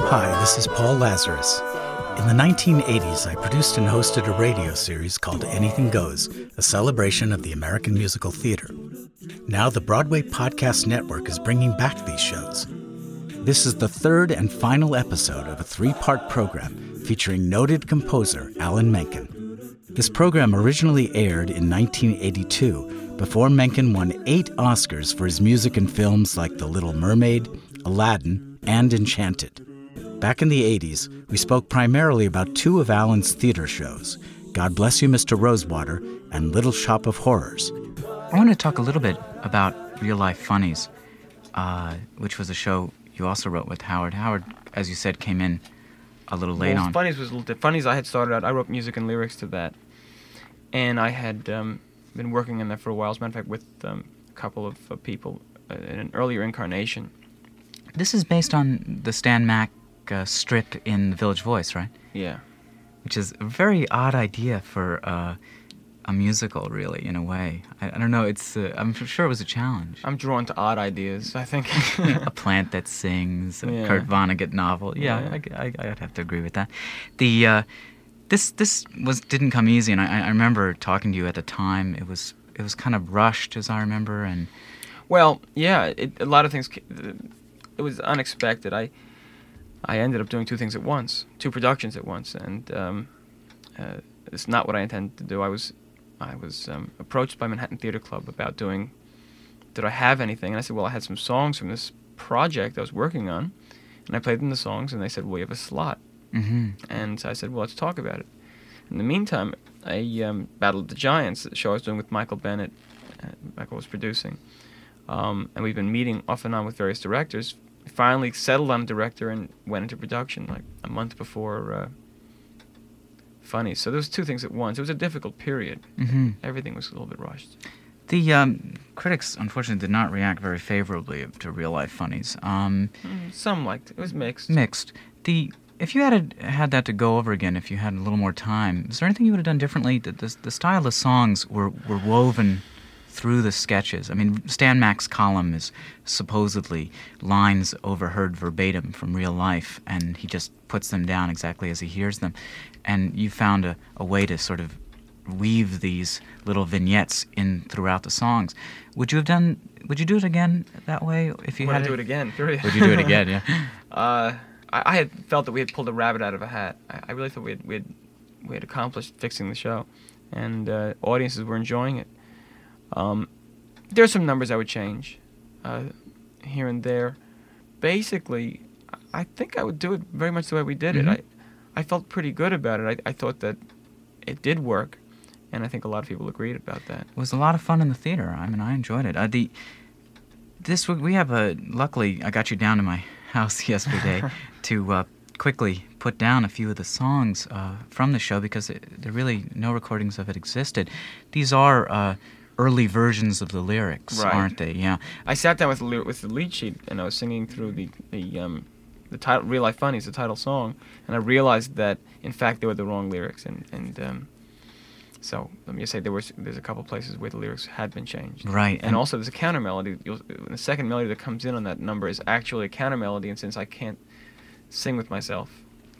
Hi, this is Paul Lazarus. In the 1980s, I produced and hosted a radio series called Anything Goes, a celebration of the American musical theater. Now, the Broadway Podcast Network is bringing back these shows. This is the third and final episode of a three part program featuring noted composer Alan Menken. This program originally aired in 1982 before Menken won eight Oscars for his music in films like The Little Mermaid, Aladdin, and Enchanted. Back in the 80s, we spoke primarily about two of Alan's theater shows God Bless You, Mr. Rosewater and Little Shop of Horrors. I want to talk a little bit about Real Life Funnies, uh, which was a show you also wrote with Howard. Howard, as you said, came in a little late well, on. Funnies was a little di- Funnies. I had started out. I wrote music and lyrics to that, and I had um, been working on that for a while. As a matter of fact, with um, a couple of uh, people uh, in an earlier incarnation. This is based on the Stan Mack uh, strip in The Village Voice, right? Yeah. Which is a very odd idea for uh, a musical, really, in a way. I, I don't know. It's. Uh, I'm sure it was a challenge. I'm drawn to odd ideas. I think. a plant that sings, a Yeah. Kurt Vonnegut novel. Yeah, I, I, I'd have to agree with that. The uh, this this was didn't come easy, and I, I remember talking to you at the time. It was it was kind of rushed, as I remember, and Well, yeah, it, a lot of things. It was unexpected. I I ended up doing two things at once, two productions at once, and um, uh, it's not what I intended to do. I was I was um, approached by Manhattan Theater Club about doing. Did I have anything? And I said, well, I had some songs from this project I was working on, and I played them the songs, and they said, well, you have a slot. Hmm And so I said, well, let's talk about it. In the meantime, I um, Battle of the Giants, the show I was doing with Michael Bennett, uh, Michael was producing, um, and we've been meeting off and on with various directors. Finally settled on a director and went into production like a month before uh, Funny. So there was two things at once. It was a difficult period. hmm Everything was a little bit rushed. The um, critics, unfortunately, did not react very favorably to real life funnies. Um, Mm, Some liked it. It was mixed. mixed. The if you had a, had that to go over again, if you had a little more time, is there anything you would have done differently? The, the, the style of songs were, were woven through the sketches. I mean, Stan Mack's column is supposedly lines overheard verbatim from real life, and he just puts them down exactly as he hears them. And you found a, a way to sort of weave these little vignettes in throughout the songs. Would you have done? Would you do it again that way if you Would had I do it again? Period. Would you do it again? Yeah. Uh, I, I had felt that we had pulled a rabbit out of a hat. I, I really thought we had, we had we had accomplished fixing the show, and uh, audiences were enjoying it. Um, there are some numbers I would change, uh, here and there. Basically, I think I would do it very much the way we did Mhm. it. I I felt pretty good about it. I, I thought that it did work, and I think a lot of people agreed about that. It was a lot of fun in the theater. I mean, I enjoyed it. Uh, the this we have a. Luckily, I got you down to my house yesterday to uh, quickly put down a few of the songs uh, from the show because it, there really no recordings of it existed. These are uh, early versions of the lyrics, Right. aren't they? Yeah. I sat down with the, with the lead sheet and I was singing through the the um, the title "Real Life Funny" is the title song, and I realized that in fact they were the wrong lyrics, and and um, so let me just say there was there's a couple places where the lyrics had been changed. Right, and, and- also there's a counter melody. The second melody that comes in on that number is actually a counter melody, and since I can't sing with myself,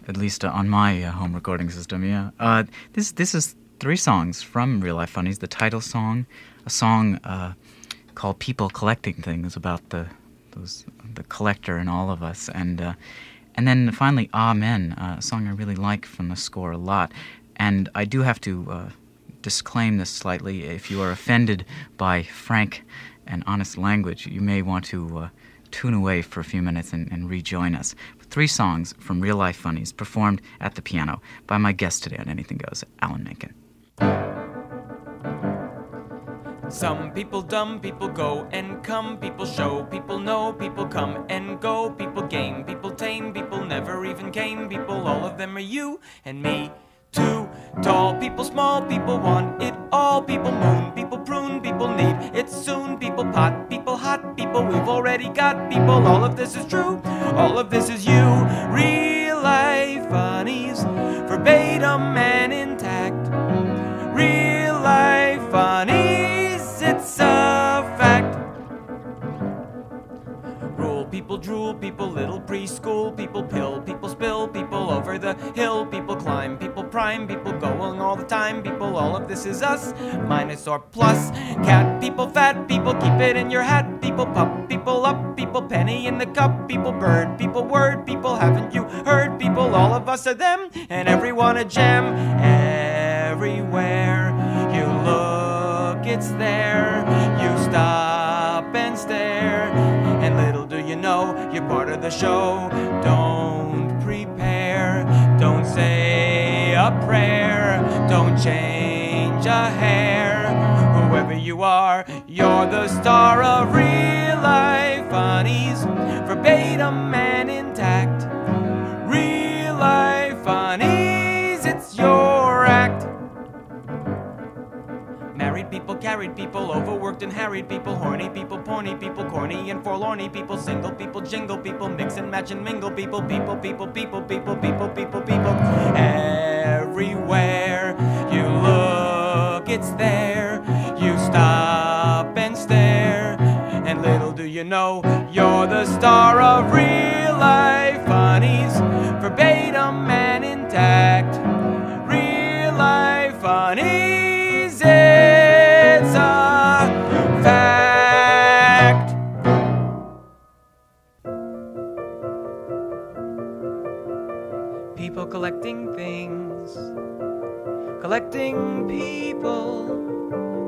At least uh, on my uh, home recording system, yeah. Uh, this this is three songs from Real Life Funnies. The title song, a song uh, called "People Collecting Things" about the those the collector in all of us, and uh, and then finally "Amen," uh, a song I really like from the score a lot. And I do have to uh, disclaim this slightly. If you are offended by frank and honest language, you may want to uh, tune away for a few minutes and, and rejoin us. Three songs from Real Life Funnies performed at the piano by my guest today on Anything Goes, Alan Menken. Some people dumb, people go and come, people show, people know, people come and go, people game, people tame, people never even came, people, all of them are you and me too tall. People small, people want it all. People moon, people prune, people need it soon. People pot, people hot, people we've already got. People, all of this is true. All of this is you. Real life funnies, verbatim and intact. Real life funnies, it's a fact. Rule, people drool, people little preschool, people pill, people spill, people over the hill, people climb, people prime, people going all the time, people, all of this is us, minus or plus. Cat, people fat, people keep it in your hat, people pup, people up, people penny in the cup, people bird, people word, people haven't you heard, people, all of us are them, and everyone a gem, everywhere you look, it's there, you stop and stare, and little do you know, you're part of the show, don't prepare, don't say a prayer, don't change a hair. Whoever you are, you're the star of real life funnies, verbatim and intact. Real life funnies, it's your act. Married people, carried people, overworked and harried people, horny people, porny people, corny and forlorny people, single people, jingle people, mix and match and mingle people, people, people, people, people, people, people, people. Everywhere you look, it's there. You stop and stare, and little do you know, you're the star of real life funnies, verbatim and intact. Real life funnies, it's a fact. Collecting people,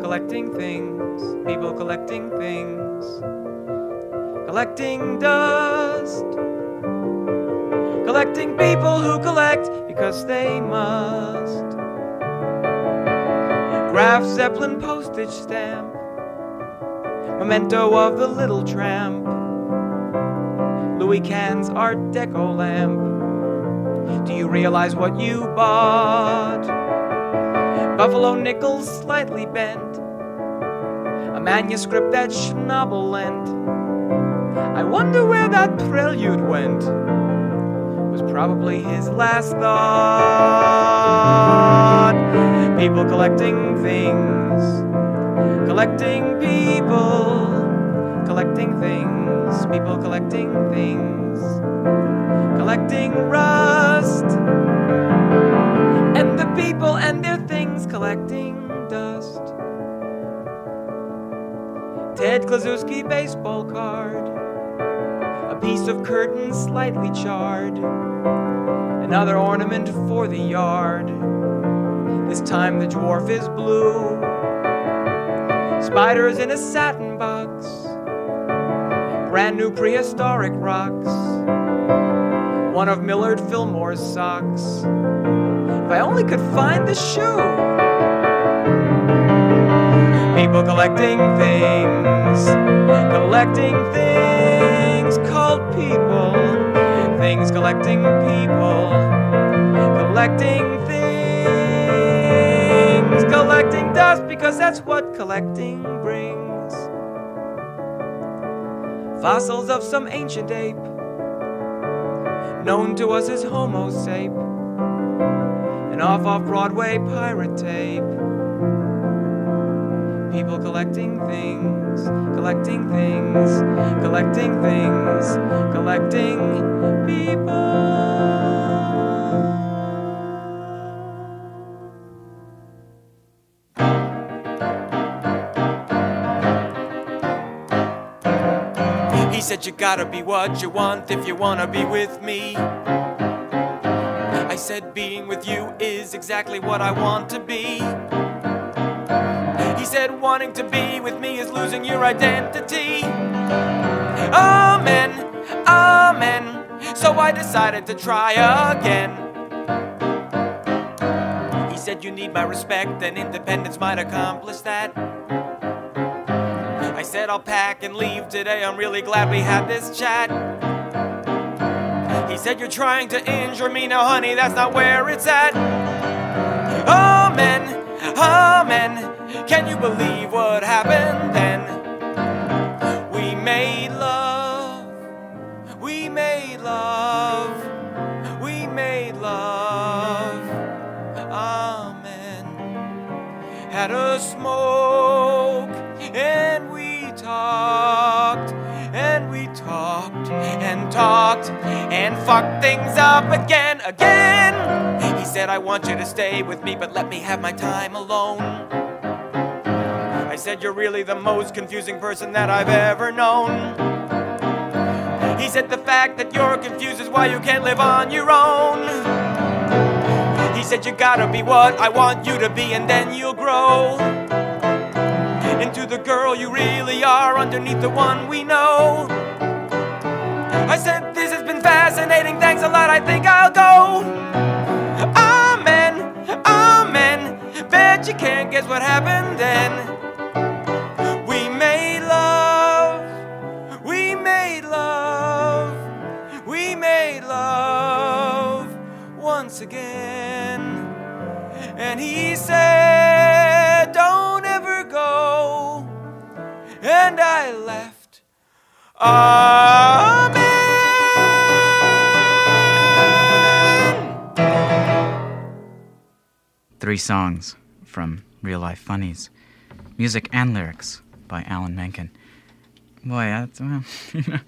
collecting things, people collecting things, collecting dust. Collecting people who collect because they must. Graf Zeppelin postage stamp. Memento of the little tramp. Louis Cannes Art Deco lamp. Do you realize what you bought? Buffalo nickels slightly bent. A manuscript that Schnabel lent. I wonder where that prelude went was probably his last thought. People collecting things, collecting people, collecting things, people collecting things, collecting rust, and the people and collecting dust. Ted Kluszewski baseball card a piece of curtain slightly charred, another ornament for the yard. This time the dwarf is blue, spiders in a satin box, brand new prehistoric rocks, one of Millard Fillmore's socks. If I only could find the shoe. People collecting things, collecting things called people. Things collecting people, collecting things, collecting dust because that's what collecting brings. Fossils of some ancient ape, known to us as Homo sape, an off off Broadway pirate tape people collecting things, collecting things, collecting things, collecting people. He said, You gotta be what you want if you wanna be with me. I said, Being with you is exactly what I want to be. He said, wanting to be with me is losing your identity. Amen, amen. So I decided to try again. He said, You need my respect, and independence might accomplish that. I said, I'll pack and leave today. I'm really glad we had this chat. He said, You're trying to injure me now, honey. That's not where it's at. Amen, amen. Can you believe what happened then? We made love. We made love. We made love. Amen. Had a smoke and we talked and we talked and talked and fucked things up again, again. He said, I want you to stay with me, but let me have my time alone. I said, You're really the most confusing person that I've ever known. He said, The fact that you're confused is why you can't live on your own. He said, You gotta be what I want you to be, and then you'll grow into the girl you really are underneath the one we know. I said, This has been fascinating. Thanks a lot. I think I'll go. Amen. Amen. Bet you can't guess what happened then. Once again. And he said, Don't ever go. And I left. Amen. Three songs from Real Life Funnies. Music and lyrics by Alan Menken. Boy, that's, well, you, know,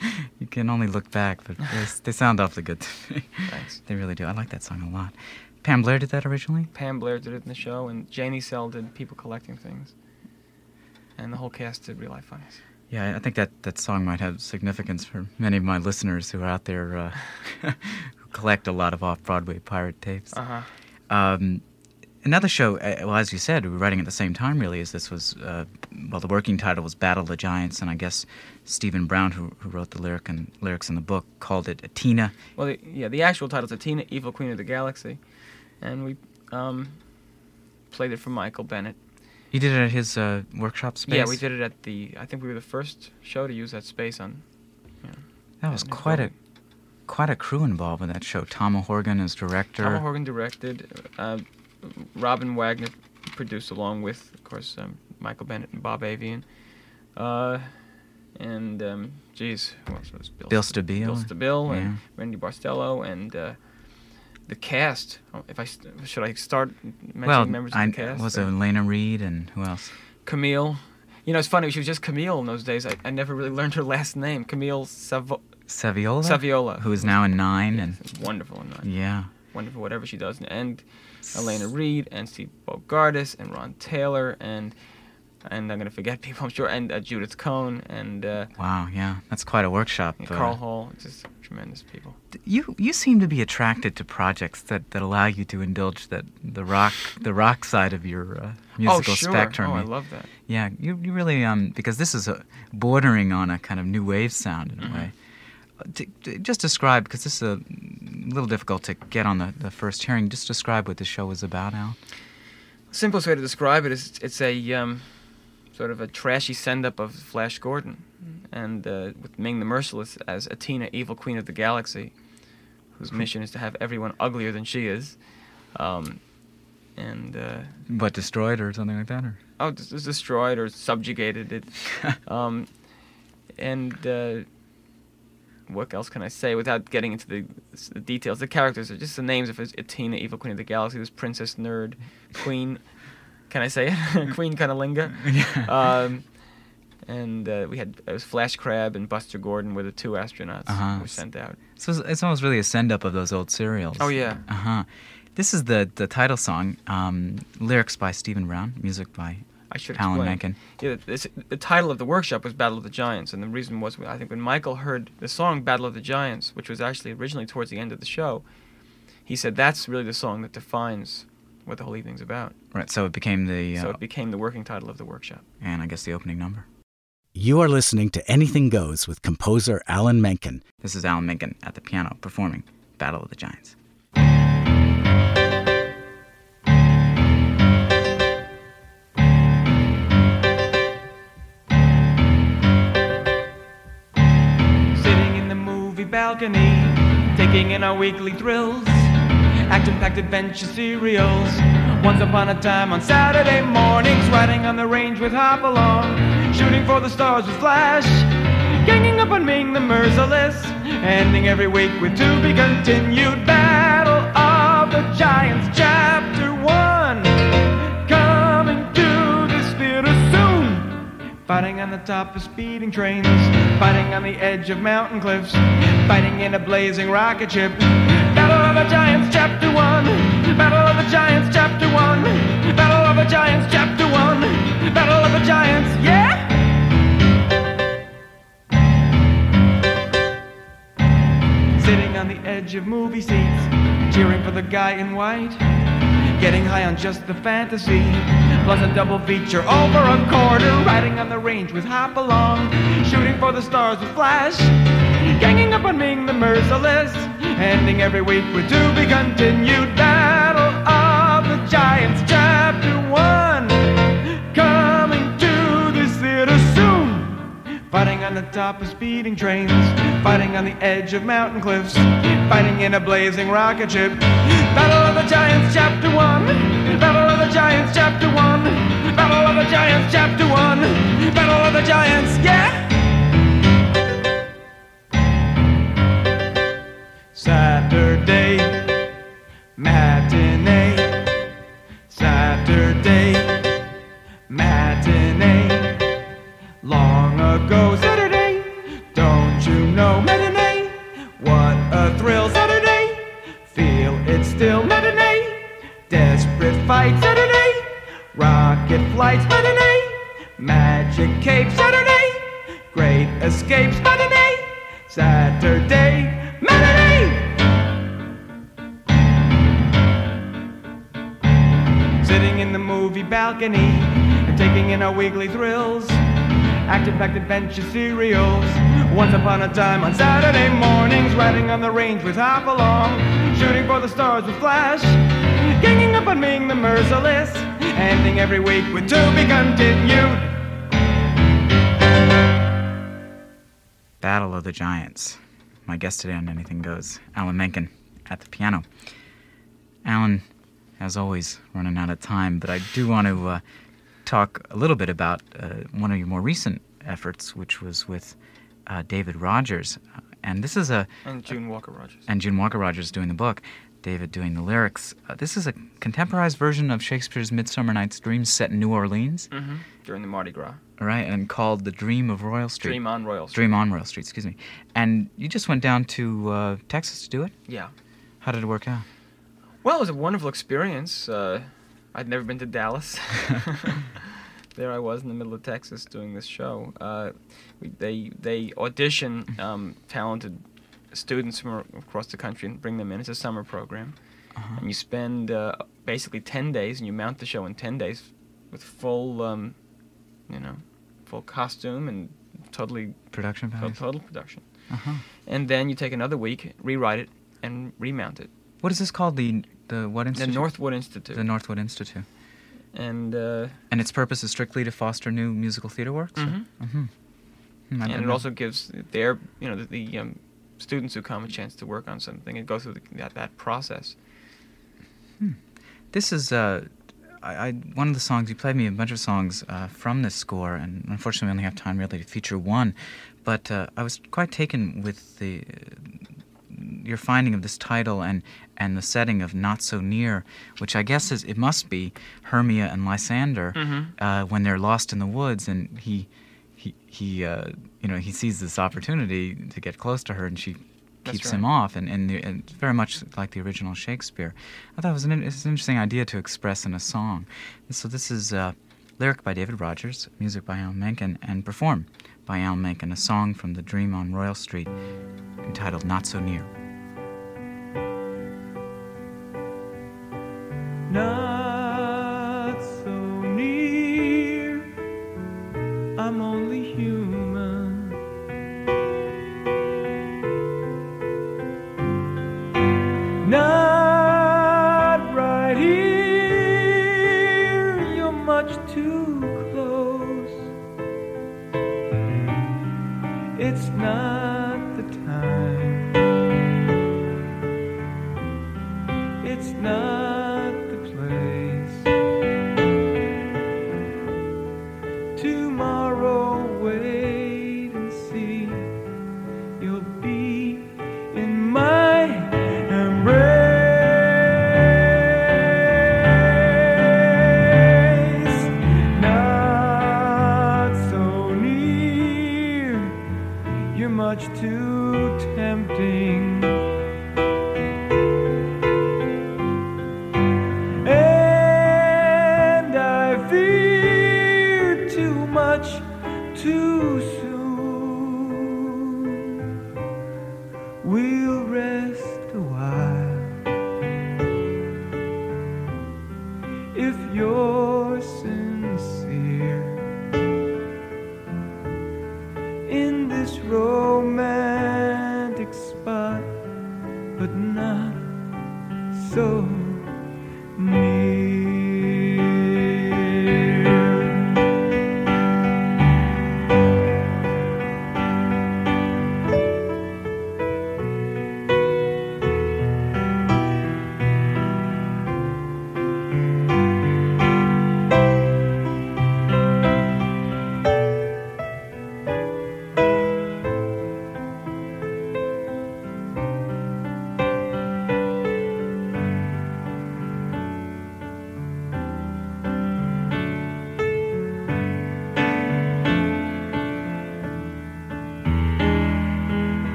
you can only look back, but they, they sound awfully good to me. Thanks. They really do. I like that song a lot. Pam Blair did that originally? Pam Blair did it in the show, and Janie Sell did People Collecting Things. And the whole cast did Real Life Funnies. Yeah, I think that, that song might have significance for many of my listeners who are out there uh, who collect a lot of off Broadway pirate tapes. Uh huh. Um, another show, uh, well, as you said, we were writing at the same time, really, as this was, uh, well, the working title was Battle of the Giants, and I guess Stephen Brown, who, who wrote the lyric and lyrics in the book, called it Atina. Well, the, yeah, the actual title's Atina, Evil Queen of the Galaxy. And we um, played it for Michael Bennett. You did it at his uh, workshop space? Yeah, we did it at the. I think we were the first show to use that space on. You know, That was in quite a quite a crew involved with that show. Tom O'Horgan is director. Tom O'Horgan directed. Uh, Robin Wagner produced, along with, of course, um, Michael Bennett and Bob Avian. Uh, and, um, geez, who else was Bill, Bill St- Stabile. Bill Stabile and Randy Barcelo and uh, the cast. Oh, If I st- should I start mentioning well, members I, of the cast? was it Lena Reed and who else? Camille. You know, it's funny. She was just Camille in those days. I, I never really learned her last name. Camille Savo- Saviola? Saviola. Who is now in Nine. and wonderful in Nine. Yeah. Wonderful whatever she does. And Alaina Reed and Steve Bogardus and Ron Taylor and and I'm gonna forget people I'm sure and uh, Judith Cohn and uh, Wow, yeah. That's quite a workshop. uh, Carl Hall. Just tremendous people. you you seem to be attracted to projects that, that allow you to indulge that the rock the rock side of your uh, musical oh sure. spectrum. Oh, I love that. Yeah, you, you really um because this is a bordering on a kind of new wave sound in a Mm-hmm. way. Uh, t- t- just describe because this is a little difficult to get on the, the first hearing. Just describe what the show is about, Al. Simplest way to describe it is it's a um, sort of a trashy send up of Flash Gordon, and uh, with Ming the Merciless as Atina, evil queen of the galaxy, whose mission is to have everyone uglier than she is. Um, and uh, What destroyed or something like that, or oh, just destroyed or subjugated it. um, and uh, what else can I say without getting into the, the details? The characters are just the names of Atina, Evil Queen of the Galaxy, this Princess Nerd, Queen. Can I say it? Queen Cunnilinga. Um, and uh, we had it was Flash Crab and Buster Gordon were the two astronauts Uh-huh. who were sent out. So it's, it's almost really a send up of those old serials. Oh, yeah. Uh huh. This is the the title song. Um, lyrics by Stephen Brown, music by I should Alan explain. Menken. Yeah, this, the title of the workshop was Battle of the Giants, and the reason was I think when Michael heard the song Battle of the Giants, which was actually originally towards the end of the show, he said that's really the song that defines what the whole evening's about. Right. So it became the uh, So it became the working title of the workshop. and I guess the opening number. You are listening to Anything Goes with composer Alan Menken. This is Alan Menken at the piano performing Battle of the Giants. Balcony, taking in our weekly thrills, action-packed adventure serials. Once upon a time on Saturday mornings, riding on the range with Hopalong, shooting for the stars with Flash, ganging up on Ming the Merciless, ending every week with to be continued Battle of the Giants, Chapter One, Fighting on the top of speeding trains, fighting on the edge of mountain cliffs, fighting in a blazing rocket ship. Battle of the Giants, Chapter 1. Battle of the Giants, Chapter 1. Battle of the Giants, Chapter 1. Battle of the Giants, yeah? Sitting on the edge of movie seats, cheering for the guy in white. Getting high on just the fantasy, plus a double feature over a quarter. Riding on the range with Hopalong, shooting for the stars with Flash. Ganging up on Ming the Merciless, ending every week with to be continued Battle of the Giants, Chapter on the top of speeding trains, fighting on the edge of mountain cliffs, fighting in a blazing rocket ship. Battle of the Giants, Chapter 1. Battle of the Giants, Chapter 1. Battle of the Giants, Chapter 1. Battle of the Giants, yeah! Saturday, matinee. Saturday, matinee. Long ago, What a thrill, Saturday. Feel it still, matinee. Desperate fight, Saturday. Rocket flights, matinee. Magic cape, Saturday. Great escapes, matinee. Saturday, matinee. Sitting in the movie balcony and taking in our weekly thrills. Action-packed adventure serials. Once upon a time on Saturday mornings, riding on the range with Hopalong, shooting for the stars with Flash, ganging up on Ming the Merciless, ending every week with to be continued. Battle of the Giants. My guest today on Anything Goes, Alan Menken at the piano. Alan, as always, running out of time, but I do want to uh, talk a little bit about uh, one of your more recent efforts, which was with uh, David Rogers. And this is a. And June Walker Rogers. And June Walker Rogers doing the book, David doing the lyrics. Uh, this is a contemporized version of Shakespeare's Midsummer Night's Dream set in New Orleans, hmm During the Mardi Gras. right? And called The Dream of Royal Street. Dream on Royal Street. Dream on Royal Street, excuse me. And you just went down to uh, Texas to do it? Yeah. How did it work out? Well, it was a wonderful experience. Uh, I'd never been to Dallas. there I was in the middle of Texas doing this show. Uh, we, they they audition um, talented students from across the country and bring them in. It's a summer program, and you spend uh, basically ten days, and you mount the show in ten days with full, um, you know, full costume and totally Production to- values? total production. Uh-huh. And then you take another week, rewrite it, and remount it. What is this called? The the what institute? The? Northwood Institute. The Northwood Institute. And uh, And its purpose is strictly to foster new musical theater works. Mhm. Mm-hmm. Hmm, and it know. also gives their you know the, the um, students who come a chance to work on something and go through the, that that process. This is uh, I, I one of the songs you played me a bunch of songs uh, from this score, and unfortunately we only have time really to feature one. But uh, I was quite taken with the your finding of this title and and the setting of "Not So Near," which I guess is it must be Hermia and Lysander Mhm. uh, when they're lost in the woods, and he he he uh, you know he sees this opportunity to get close to her, and she keeps him off, and and, the, and very much like the original Shakespeare. I thought it was an, in- it's an interesting idea to express in a song. And so this is uh, lyric by David Rogers, music by Alan Menken, and performed by Alan Menken, a song from The Dream on Royal Street entitled "Not So Near." Not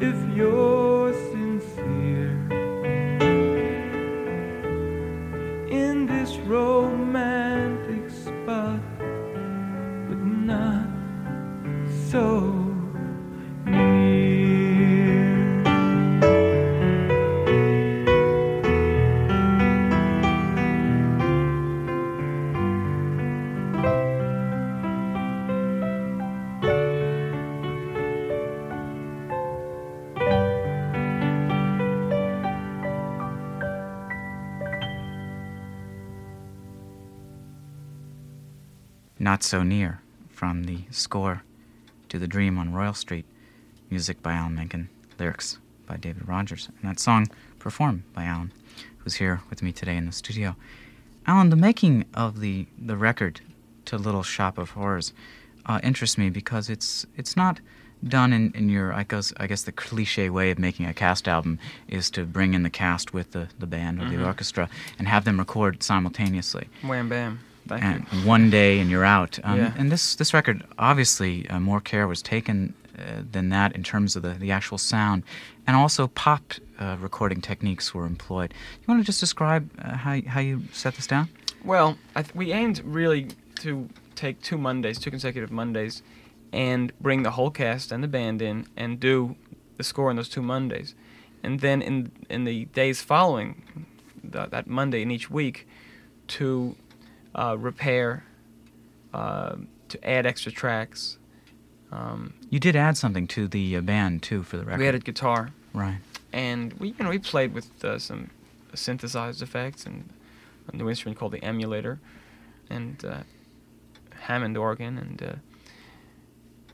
if you're Not So Near from the score to The Dream on Royal Street, music by Alan Menken, lyrics by David Rogers, and that song performed by Alan, who's here with me today in the studio. Alan, the making of the, the record to Little Shop of Horrors uh, interests me because it's it's not done in, in your I guess I guess the cliche way of making a cast album is to bring in the cast with the, the band or the orchestra and have them record simultaneously Wham bam. Thank and you. one day and you're out. Um, Yeah. And this this record, obviously, uh, more care was taken uh, than that in terms of the, the actual sound, and also pop uh, recording techniques were employed. You want to just describe uh, how how you set this down? Well, I th- we aimed really to take two Mondays, two consecutive Mondays, and bring the whole cast and the band in and do the score on those two Mondays, and then in in the days following th- that Monday in each week, to uh, repair, uh, to add extra tracks. Um, You did add something to the uh, band too for the record. we added guitar, right. and we you know we played with uh, some synthesized effects and a new instrument called the emulator and uh, Hammond organ and uh,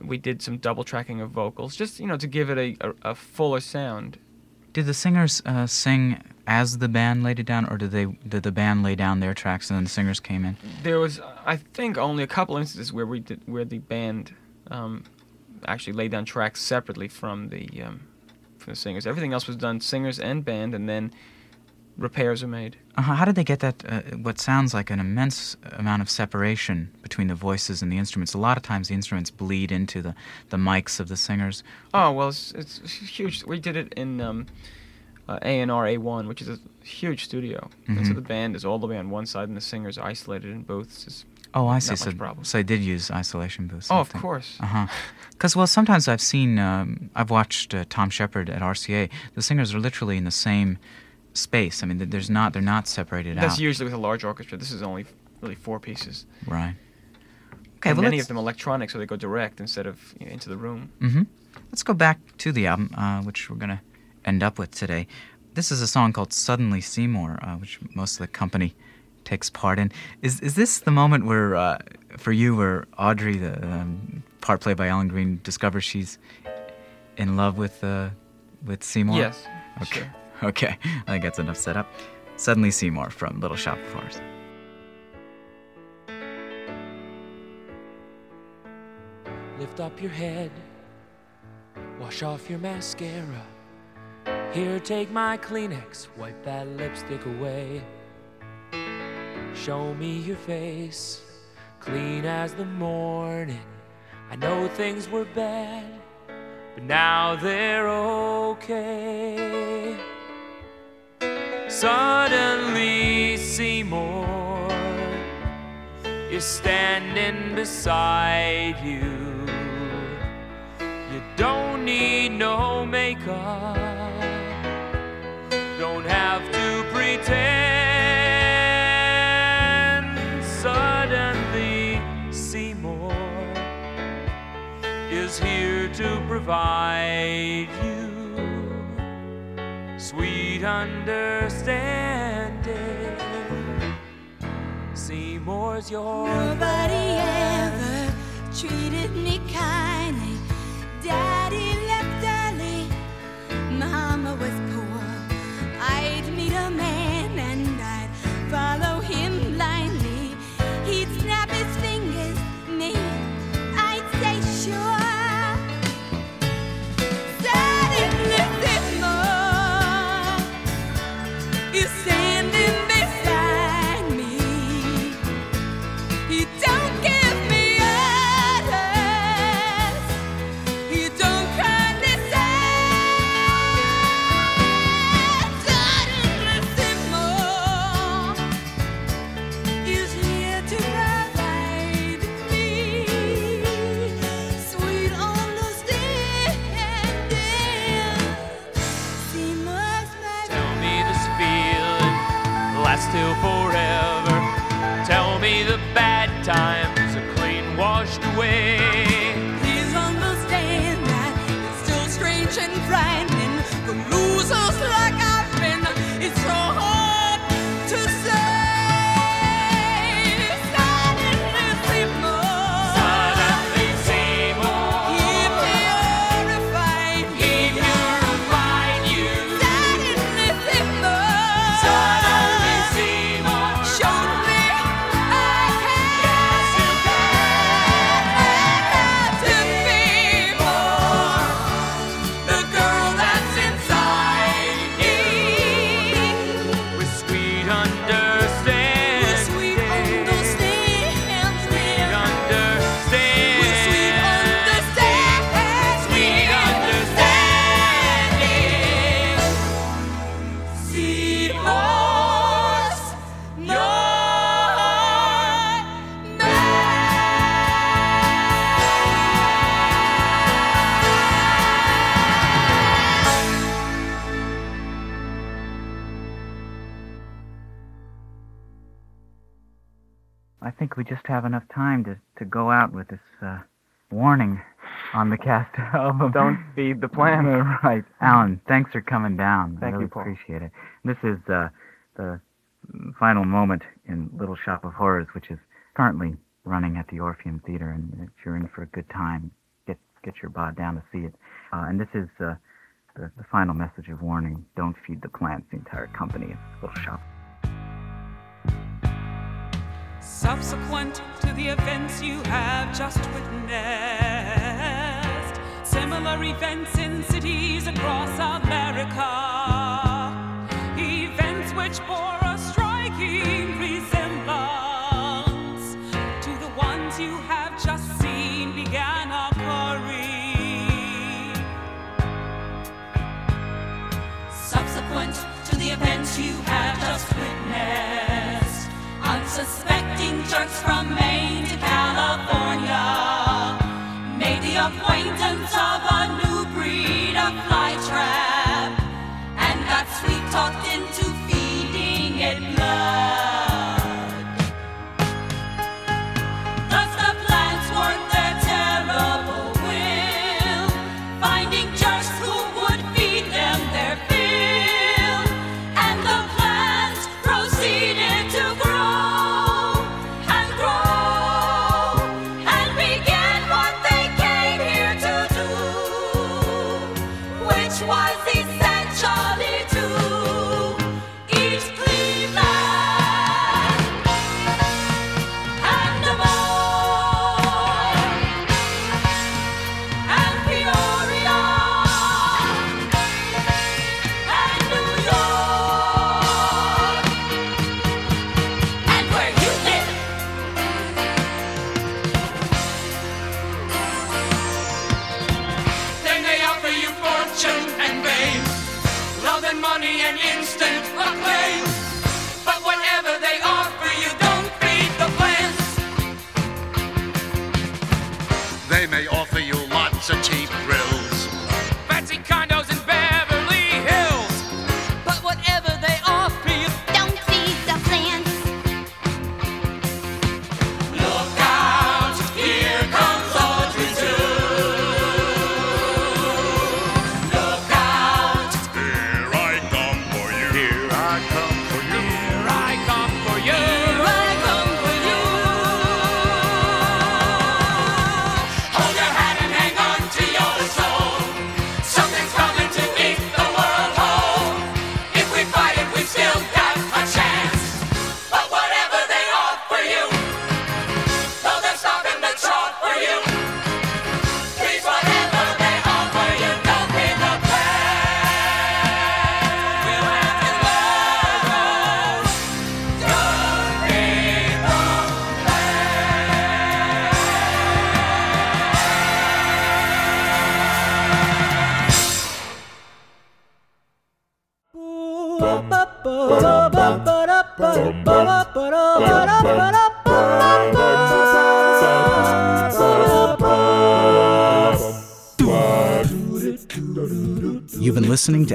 we did some double tracking of vocals just you know to give it a, a, a fuller sound Did the singers uh, sing as the band laid it down, or did they did the band lay down their tracks and then the singers came in? there was I think only a couple instances where we did where the band um, actually laid down tracks separately from the um, from the singers everything else was done singers and band and then repairs are made Uh, how did they get that? Uh, what sounds like an immense amount of separation between the voices and the instruments. A lot of times the instruments bleed into the, the mics of the singers. Oh well, it's, it's huge. We did it in um, uh, A&R A1, which is a huge studio. And so Mhm. the band is all the way on one side, and the singers are isolated in booths. It's, Oh, I see. So, problem. so they did use isolation booths. oh, of think. course. Uh huh. Because well, sometimes I've seen, um, I've watched uh, Tom Shepard at RCA. The singers are literally in the same space. I mean, there's not, they're not separated That's out. That's usually with a large orchestra. This is only really four pieces. right. Okay. and well, many of them electronic, so they go direct instead of you know, into the room. Mm-hmm. Let's go back to the album, uh, which we're going to end up with today. This is a song called "Suddenly Seymour," uh, which most of the company takes part in. Is is this the moment where, uh, for you, where Audrey, the um, part played by Ellen Greene, discovers she's in love with uh, with Seymour? Yes. Okay. Sure. Okay. I think that's enough setup. Suddenly Seymour from Little Shop of Horrors. Lift up your head. Wash off your mascara. Here, take my Kleenex. Wipe that lipstick away. Show me your face, clean as the morning. I know things were bad, but now they're okay. Suddenly, Seymour is standing beside you. You don't need no makeup, provide you sweet understanding. Seymour's your Nobody ever treated me kindly. Daddy left early. Mama was lasts till forever. Tell me the bad times are clean washed away. We just have enough time to, to go out with this uh, warning on the cast album. Don't feed the plant. right. Alan, thanks for coming down. Thank I really you, Paul. appreciate it. This is uh, the final moment in Little Shop of Horrors, which is currently running at the Orpheum Theater. And if you're in for a good time, get get your bod down to see it. Uh, and this is uh, the, the final message of warning. Don't feed the plants, the entire company Little Shop. Subsequent to the events you have just witnessed, similar events in cities across America, events which bore jerks from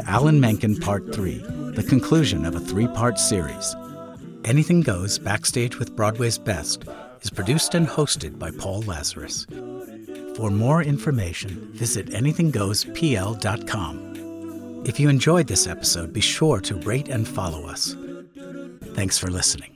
Alan Menken Part 3, the conclusion of a three part series. Anything Goes Backstage with Broadway's Best is produced and hosted by Paul Lazarus. For more information, visit anythinggoespl.com. If you enjoyed this episode, be sure to rate and follow us. Thanks for listening.